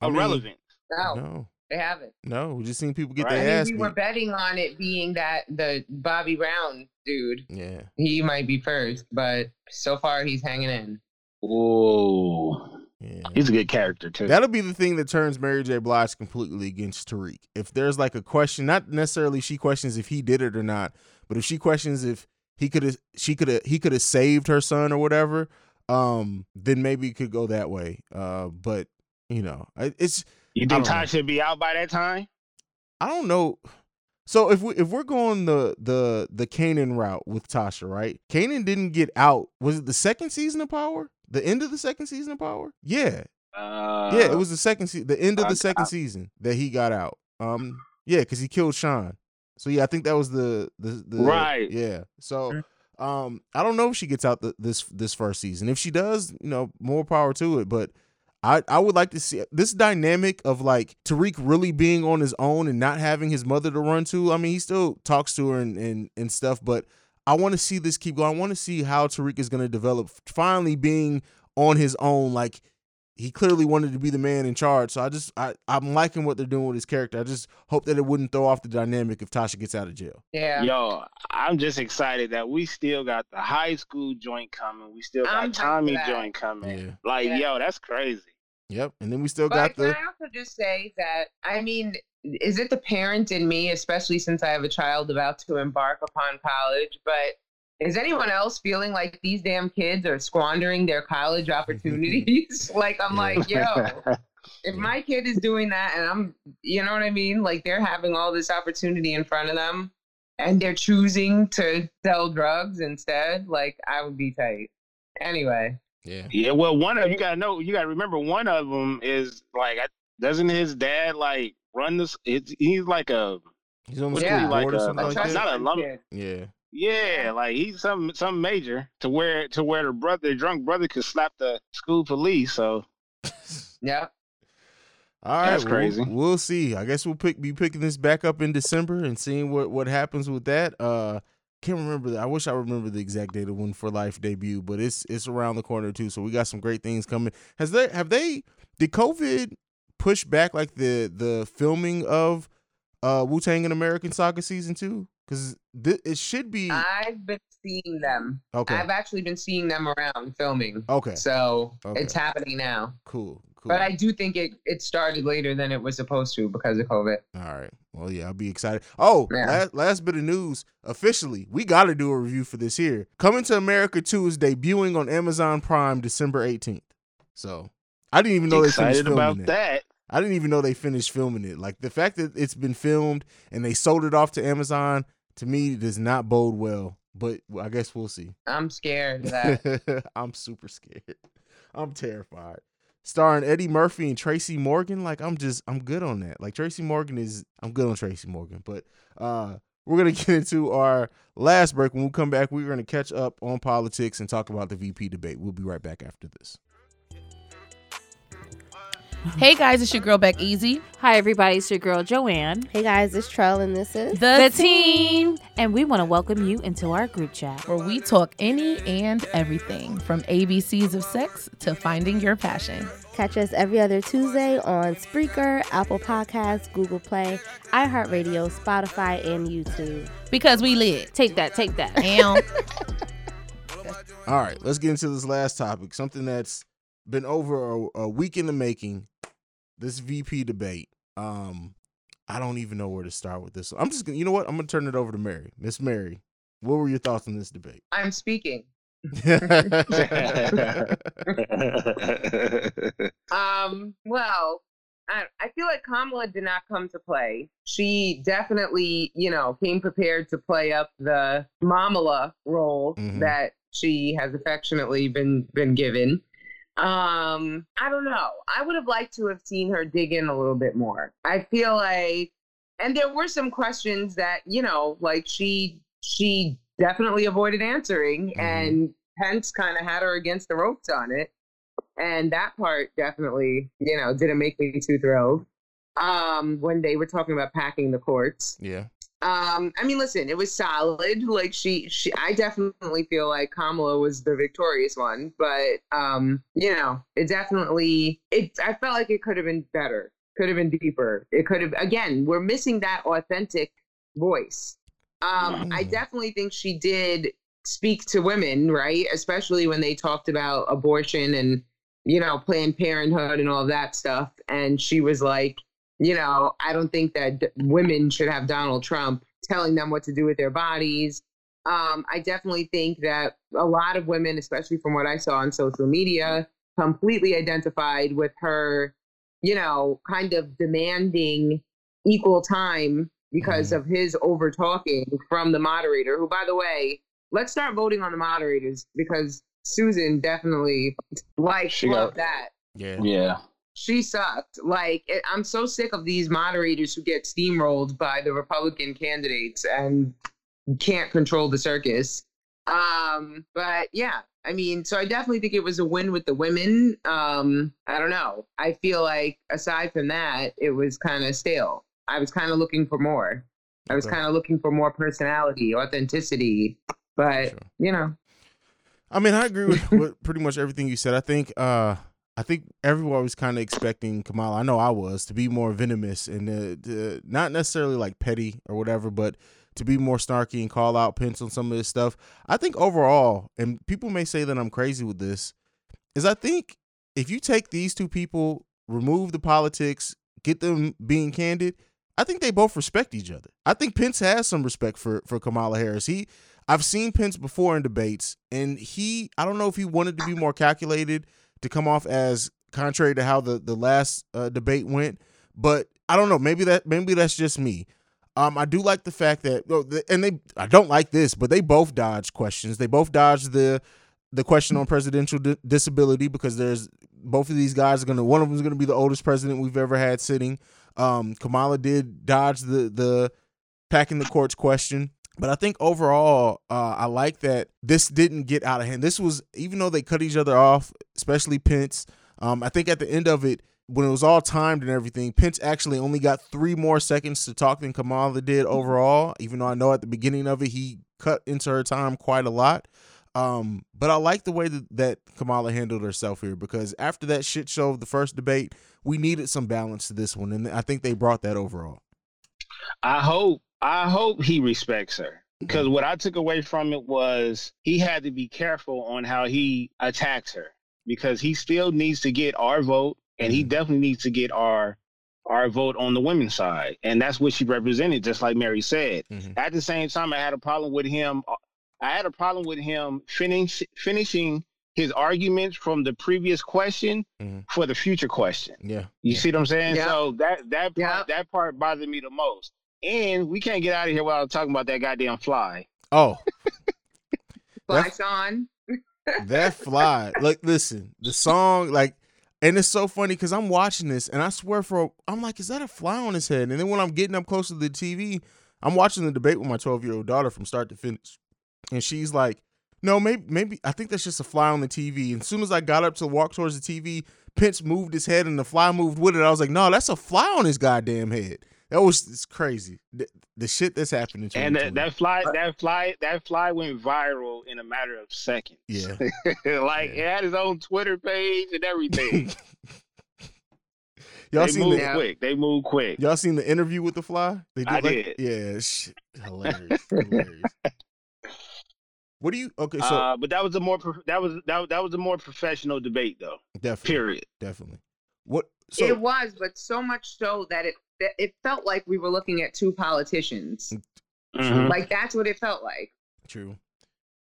Irrelevant. no. no. They haven't. No, we just seen people get right. their ass. We were betting on it being that the Bobby Brown dude. Yeah. He might be first, but so far he's hanging in. Whoa. Yeah. He's a good character too. That'll be the thing that turns Mary J. Blige completely against Tariq. If there's like a question, not necessarily she questions if he did it or not, but if she questions if he could have, she could have, he could have saved her son or whatever, um, then maybe it could go that way. Uh, but you know, it's. You think Ty should be out by that time? I don't know. So if we if we're going the the the Kanan route with Tasha, right? Kanan didn't get out. Was it the second season of Power? The end of the second season of Power? Yeah. Uh, yeah, it was the second se- the end of the second season that he got out. Um yeah, because he killed Sean. So yeah, I think that was the the, the right. Yeah. So mm. um I don't know if she gets out the, this this first season. If she does, you know, more power to it. But I, I would like to see this dynamic of like Tariq really being on his own and not having his mother to run to. I mean, he still talks to her and and, and stuff, but I want to see this keep going. I want to see how Tariq is going to develop. Finally, being on his own, like he clearly wanted to be the man in charge. So I just I I'm liking what they're doing with his character. I just hope that it wouldn't throw off the dynamic if Tasha gets out of jail. Yeah. Yo, I'm just excited that we still got the high school joint coming. We still got I'm Tommy joint coming. Yeah. Like yeah. yo, that's crazy. Yep. And then we still but got can the. I also just say that I mean is it the parent in me, especially since I have a child about to embark upon college, but is anyone else feeling like these damn kids are squandering their college opportunities? like I'm like, yo, if my kid is doing that and I'm you know what I mean? Like they're having all this opportunity in front of them and they're choosing to sell drugs instead, like I would be tight. Anyway. Yeah. Yeah, well one of you gotta know you gotta remember one of them is like doesn't his dad like run this. It's, he's like a. He's on the yeah, like or something like that. Not a lump. Yeah. Yeah, like he's some some major to where to where the brother, the drunk brother, could slap the school police. So. yeah. All right, that's crazy. We'll, we'll, see. I guess we'll pick be picking this back up in December and seeing what what happens with that. Uh, can't remember. The, I wish I remember the exact date of when For Life debut, but it's it's around the corner too. So we got some great things coming. Has there have they did COVID push back like the the filming of uh Wu-Tang An American Saga season two? Because th- it should be. I've been seeing them. Okay. I've actually been seeing them around filming. Okay. So okay. it's happening now. Cool. Cool. But I do think it, it started later than it was supposed to because of COVID. All right. Well, yeah, I'll be excited. Oh, yeah. last, last bit of news. Officially, we got to do a review for this here. Coming to America 2 is debuting on Amazon Prime December 18th. So I didn't even know excited they about it. that. I didn't even know they finished filming it. Like the fact that it's been filmed and they sold it off to Amazon to me does not bode well. But I guess we'll see. I'm scared that. I'm super scared. I'm terrified. Starring Eddie Murphy and Tracy Morgan. Like I'm just I'm good on that. Like Tracy Morgan is I'm good on Tracy Morgan. But uh we're gonna get into our last break. When we come back, we're gonna catch up on politics and talk about the VP debate. We'll be right back after this. Hey guys, it's your girl Beck Easy. Hi everybody, it's your girl Joanne. Hey guys, it's Trell and this is The, the team. And we want to welcome you into our group chat where we talk any and everything from ABCs of sex to finding your passion. Catch us every other Tuesday on Spreaker, Apple Podcasts, Google Play, iHeartRadio, Spotify, and YouTube. Because we lit. Take that, take that. All right, let's get into this last topic. Something that's been over a, a week in the making. This VP debate. Um, I don't even know where to start with this. I'm just gonna, you know what? I'm gonna turn it over to Mary. Miss Mary, what were your thoughts on this debate? I'm speaking. um, well, I, I feel like Kamala did not come to play. She definitely, you know, came prepared to play up the Momala role mm-hmm. that she has affectionately been been given. Um, I don't know. I would have liked to have seen her dig in a little bit more. I feel like and there were some questions that, you know, like she she definitely avoided answering mm-hmm. and Pence kind of had her against the ropes on it. And that part definitely, you know, didn't make me too thrilled. Um, when they were talking about packing the courts. Yeah. Um, I mean, listen, it was solid. Like she, she, I definitely feel like Kamala was the victorious one, but um, you know, it definitely, it. I felt like it could have been better, could have been deeper. It could have. Again, we're missing that authentic voice. Um, mm. I definitely think she did speak to women, right? Especially when they talked about abortion and you know Planned Parenthood and all that stuff, and she was like you know, I don't think that women should have Donald Trump telling them what to do with their bodies. Um, I definitely think that a lot of women, especially from what I saw on social media, completely identified with her, you know, kind of demanding equal time because mm-hmm. of his over talking from the moderator, who, by the way, let's start voting on the moderators because Susan definitely liked loved that. Yeah. Yeah she sucked. Like, it, I'm so sick of these moderators who get steamrolled by the Republican candidates and can't control the circus. Um, but yeah, I mean, so I definitely think it was a win with the women. Um, I don't know. I feel like aside from that, it was kind of stale. I was kind of looking for more. I was kind of looking for more personality, authenticity, but sure. you know. I mean, I agree with, with pretty much everything you said. I think uh I think everyone was kind of expecting Kamala. I know I was to be more venomous and to, to, not necessarily like petty or whatever, but to be more snarky and call out Pence on some of this stuff. I think overall, and people may say that I'm crazy with this, is I think if you take these two people, remove the politics, get them being candid, I think they both respect each other. I think Pence has some respect for for Kamala Harris. He I've seen Pence before in debates, and he I don't know if he wanted to be more calculated to come off as contrary to how the the last uh, debate went. But I don't know. Maybe that maybe that's just me. Um, I do like the fact that, and they I don't like this, but they both dodged questions. They both dodged the the question on presidential di- disability because there's both of these guys are gonna one of them is gonna be the oldest president we've ever had sitting. Um, Kamala did dodge the the packing the courts question. But I think overall, uh, I like that this didn't get out of hand. This was, even though they cut each other off, especially Pence, um, I think at the end of it, when it was all timed and everything, Pence actually only got three more seconds to talk than Kamala did overall, even though I know at the beginning of it, he cut into her time quite a lot. Um, but I like the way that, that Kamala handled herself here because after that shit show of the first debate, we needed some balance to this one. And I think they brought that overall. I hope I hope he respects her because what I took away from it was he had to be careful on how he attacks her because he still needs to get our vote and he mm-hmm. definitely needs to get our our vote on the women's side and that's what she represented just like Mary said. Mm-hmm. At the same time I had a problem with him I had a problem with him finish finishing his arguments from the previous question mm-hmm. for the future question. Yeah. You yeah. see what I'm saying? Yeah. So that that part, that part bothered me the most. And we can't get out of here without talking about that goddamn fly. Oh. fly on. that fly. Like listen, the song like and it's so funny because I'm watching this and I swear for I'm like, is that a fly on his head? And then when I'm getting up close to the TV, I'm watching the debate with my 12 year old daughter from start to finish, and she's like, "No, maybe, maybe I think that's just a fly on the TV." And as soon as I got up to walk towards the TV, Pence moved his head and the fly moved with it. I was like, "No, that's a fly on his goddamn head." That was it's crazy. The, the shit that's happening. And that, that fly, that fly, that fly went viral in a matter of seconds. Yeah, like yeah. it had his own Twitter page and everything. Y'all they seen move the, quick. They move quick. Y'all seen the interview with the fly? They did I like, did. Yeah, shit, hilarious, hilarious. What do you? Okay, so uh, but that was a more that was that, that was a more professional debate though. Definitely. Period. Definitely. What? So, it was, but so much so that it that it felt like we were looking at two politicians. Mm-hmm. Like that's what it felt like. True.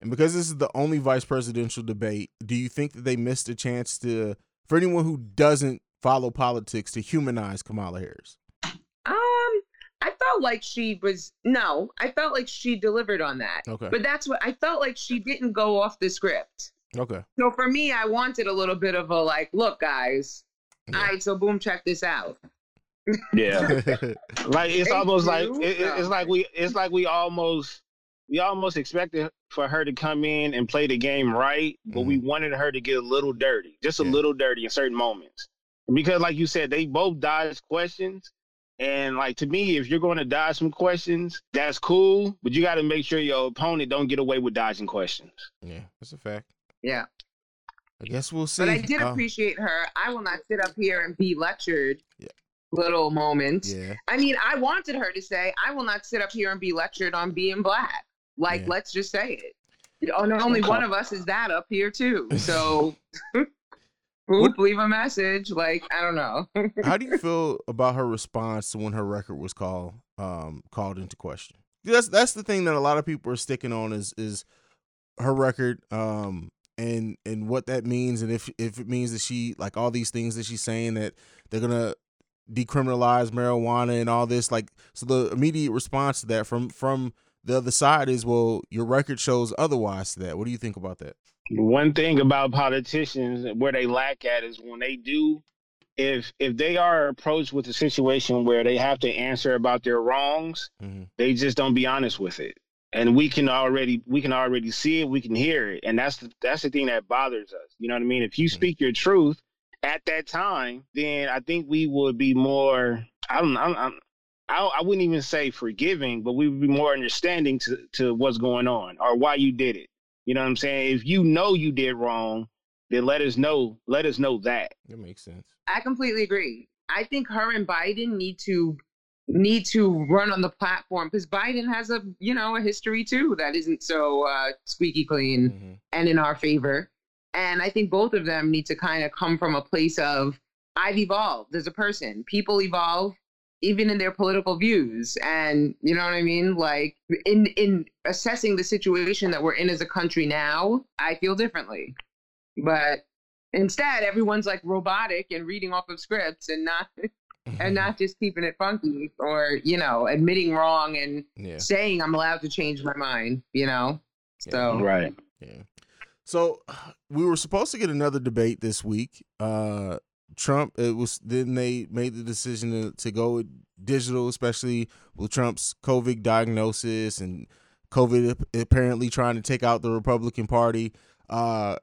And because this is the only vice presidential debate, do you think that they missed a chance to, for anyone who doesn't follow politics, to humanize Kamala Harris? Um, I felt like she was no, I felt like she delivered on that. Okay. But that's what I felt like she didn't go off the script. Okay. So for me, I wanted a little bit of a like, look, guys. Yeah. All right, so boom, check this out. Yeah. like it's Thank almost you. like it, it's like we it's like we almost we almost expected for her to come in and play the game right, but mm-hmm. we wanted her to get a little dirty, just a yeah. little dirty in certain moments. Because like you said, they both dodged questions. And like to me, if you're going to dodge some questions, that's cool, but you got to make sure your opponent don't get away with dodging questions. Yeah, that's a fact. Yeah. I guess we'll see. But I did uh, appreciate her. I will not sit up here and be lectured. Yeah. Little moment. Yeah. I mean, I wanted her to say, "I will not sit up here and be lectured on being black." Like, yeah. let's just say it. Oh, only one of us is that up here too. So, Oop, leave a message. Like, I don't know. how do you feel about her response to when her record was called um called into question? That's that's the thing that a lot of people are sticking on is is her record um and and what that means and if if it means that she like all these things that she's saying that they're gonna decriminalize marijuana and all this like so the immediate response to that from from the other side is well your record shows otherwise to that. What do you think about that? One thing about politicians where they lack at is when they do if if they are approached with a situation where they have to answer about their wrongs mm-hmm. they just don't be honest with it and we can already we can already see it we can hear it and that's the that's the thing that bothers us you know what i mean? If you mm-hmm. speak your truth at that time then i think we would be more i don't I'm, I'm, I, I wouldn't even say forgiving but we would be more understanding to, to what's going on or why you did it you know what i'm saying? If you know you did wrong then let us know let us know that. That makes sense. I completely agree. I think her and biden need to need to run on the platform because Biden has a you know a history too that isn't so uh, squeaky clean mm-hmm. and in our favor. And I think both of them need to kind of come from a place of I've evolved as a person. People evolve even in their political views and you know what i mean like in in assessing the situation that we're in as a country now i feel differently but instead everyone's like robotic and reading off of scripts and not and not just keeping it funky or you know admitting wrong and yeah. saying i'm allowed to change my mind you know? So yeah. right. Yeah. So we were supposed to get another debate this week. Uh trump it was then they made the decision to, to go digital especially with trump's covid diagnosis and covid apparently trying to take out the republican party. Uh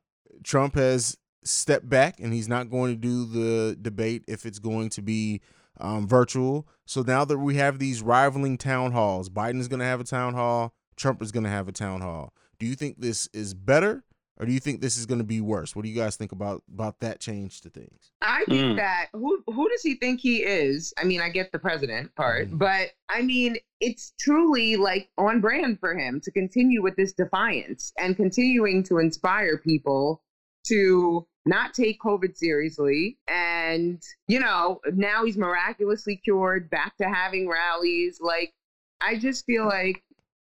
trump has step back and he's not going to do the debate if it's going to be um, virtual. So now that we have these rivaling town halls, Biden's going to have a town hall, Trump is going to have a town hall. Do you think this is better or do you think this is going to be worse? What do you guys think about about that change to things? I think mm. that who who does he think he is? I mean, I get the president part, mm. but I mean, it's truly like on brand for him to continue with this defiance and continuing to inspire people to not take COVID seriously. And, you know, now he's miraculously cured, back to having rallies. Like, I just feel like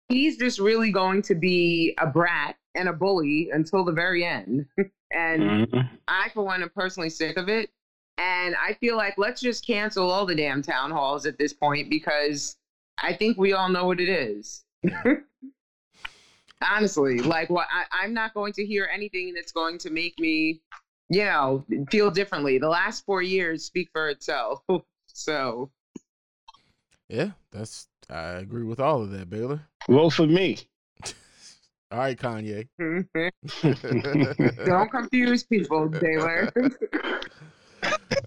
he's just really going to be a brat and a bully until the very end. And mm-hmm. I, for one, am personally sick of it. And I feel like let's just cancel all the damn town halls at this point because I think we all know what it is. Honestly, like what I, I'm not going to hear anything that's going to make me, you know, feel differently. The last four years speak for itself. so, yeah, that's I agree with all of that, Baylor. Vote for me. All right, Kanye. Don't confuse people, Baylor.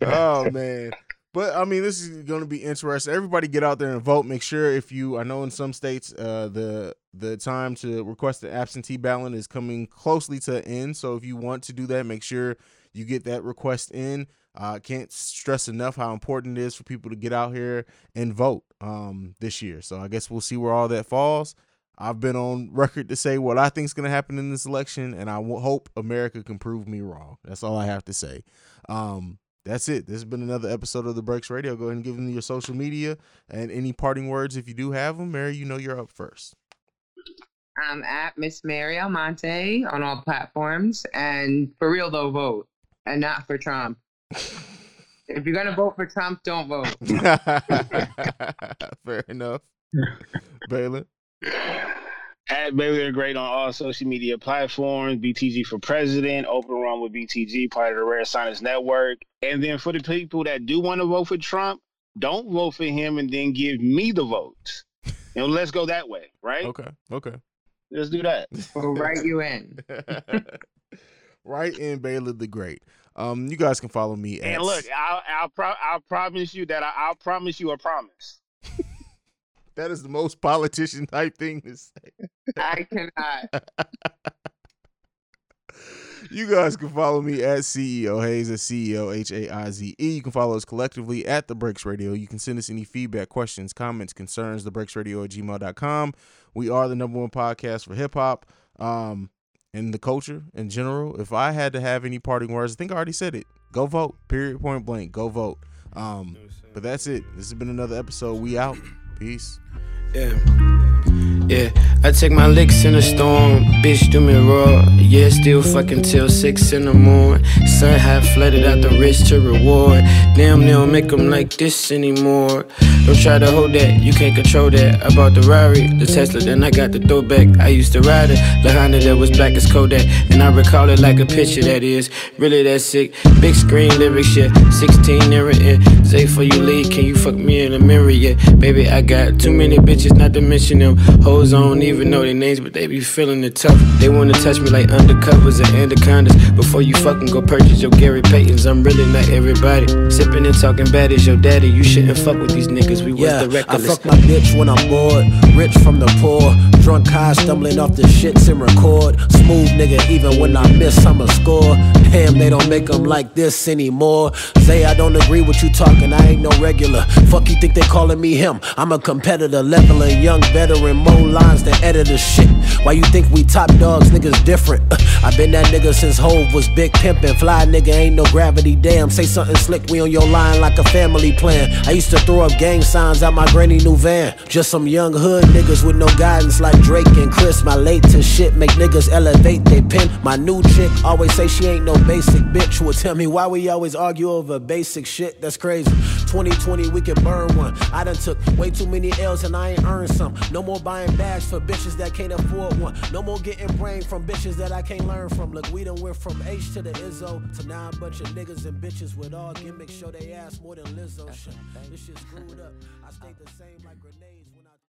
oh man. But I mean, this is going to be interesting. Everybody, get out there and vote. Make sure if you, I know in some states, uh, the the time to request an absentee ballot is coming closely to end. So if you want to do that, make sure you get that request in. I uh, can't stress enough how important it is for people to get out here and vote um, this year. So I guess we'll see where all that falls. I've been on record to say what I think is going to happen in this election, and I hope America can prove me wrong. That's all I have to say. Um, that's it. This has been another episode of the Breaks Radio. Go ahead and give them your social media and any parting words if you do have them. Mary, you know you're up first. I'm at Miss Mary Almonte on all platforms. And for real, though, vote and not for Trump. if you're going to vote for Trump, don't vote. Fair enough. Baylor. At Baylor Great on all social media platforms, BTG for President, Open Run with BTG, part of the Rare Science Network. And then for the people that do want to vote for Trump, don't vote for him and then give me the votes. And let's go that way, right? Okay. Okay. Let's do that. We'll write you in. right in Baylor the Great. Um, you guys can follow me. And look, I'll I'll, pro- I'll promise you that I, I'll promise you a promise. That is the most politician type thing to say. I cannot. you guys can follow me at CEO Haize at CEO H A I Z E. You can follow us collectively at The Breaks Radio. You can send us any feedback, questions, comments, concerns, the thebreaksradio at gmail.com. We are the number one podcast for hip hop um, and the culture in general. If I had to have any parting words, I think I already said it. Go vote. Period. Point blank. Go vote. Um, but that's it. This has been another episode. We out. Peace. Yeah. Yeah, I take my licks in a storm, bitch do me raw. Yeah, still fucking till six in the morning. Sun half flooded out the wrist to reward. Damn, they don't make them like this anymore. Don't try to hold that, you can't control that. I bought the Rari, the Tesla, then I got the throwback. I used to ride it, the Honda that was black as Kodak. And I recall it like a picture that is really that sick. Big screen lyric shit, 16 near it. Say for you leave, can you fuck me in the mirror? Yeah, baby, I got too many bitches, not to mention them. Hoes I don't even know their names, but they be feeling it tough. They wanna touch me like undercovers and anacondas. Before you fucking go purchase your Gary Paytons, I'm really not everybody. Sipping and talking bad as your daddy. You shouldn't fuck with these niggas. We yeah, was the reckless. I fuck my bitch when I'm bored. Rich from the poor. Drunk high, stumbling off the shits and record. Smooth nigga, even when I miss, I'ma score. Damn, they don't make them like this anymore. Say I don't agree with you talking, I ain't no regular. Fuck you think they calling me him? I'm a competitor, leveling young veteran, lines edit editor shit. Why you think we top dogs? Niggas different. Uh, I been that nigga since Hove was big pimpin'. Fly nigga ain't no gravity. Damn, say something slick. We on your line like a family plan. I used to throw up gang signs out my granny new van. Just some young hood niggas with no guidance like Drake and Chris. My late to shit make niggas elevate they pin. My new chick always say she ain't no basic bitch. Will tell me why we always argue over basic shit. That's crazy. 2020 we can burn one. I done took way too many L's and I ain't earned some. No more buying bags for bitches that can't afford one. No more getting brain from bitches that I can't learn from. Look, we done went from H to the Izzo to now a bunch of niggas and bitches with all gimmicks show they ass more than Lizzo. Shit. This shit screwed up. I stayed the same.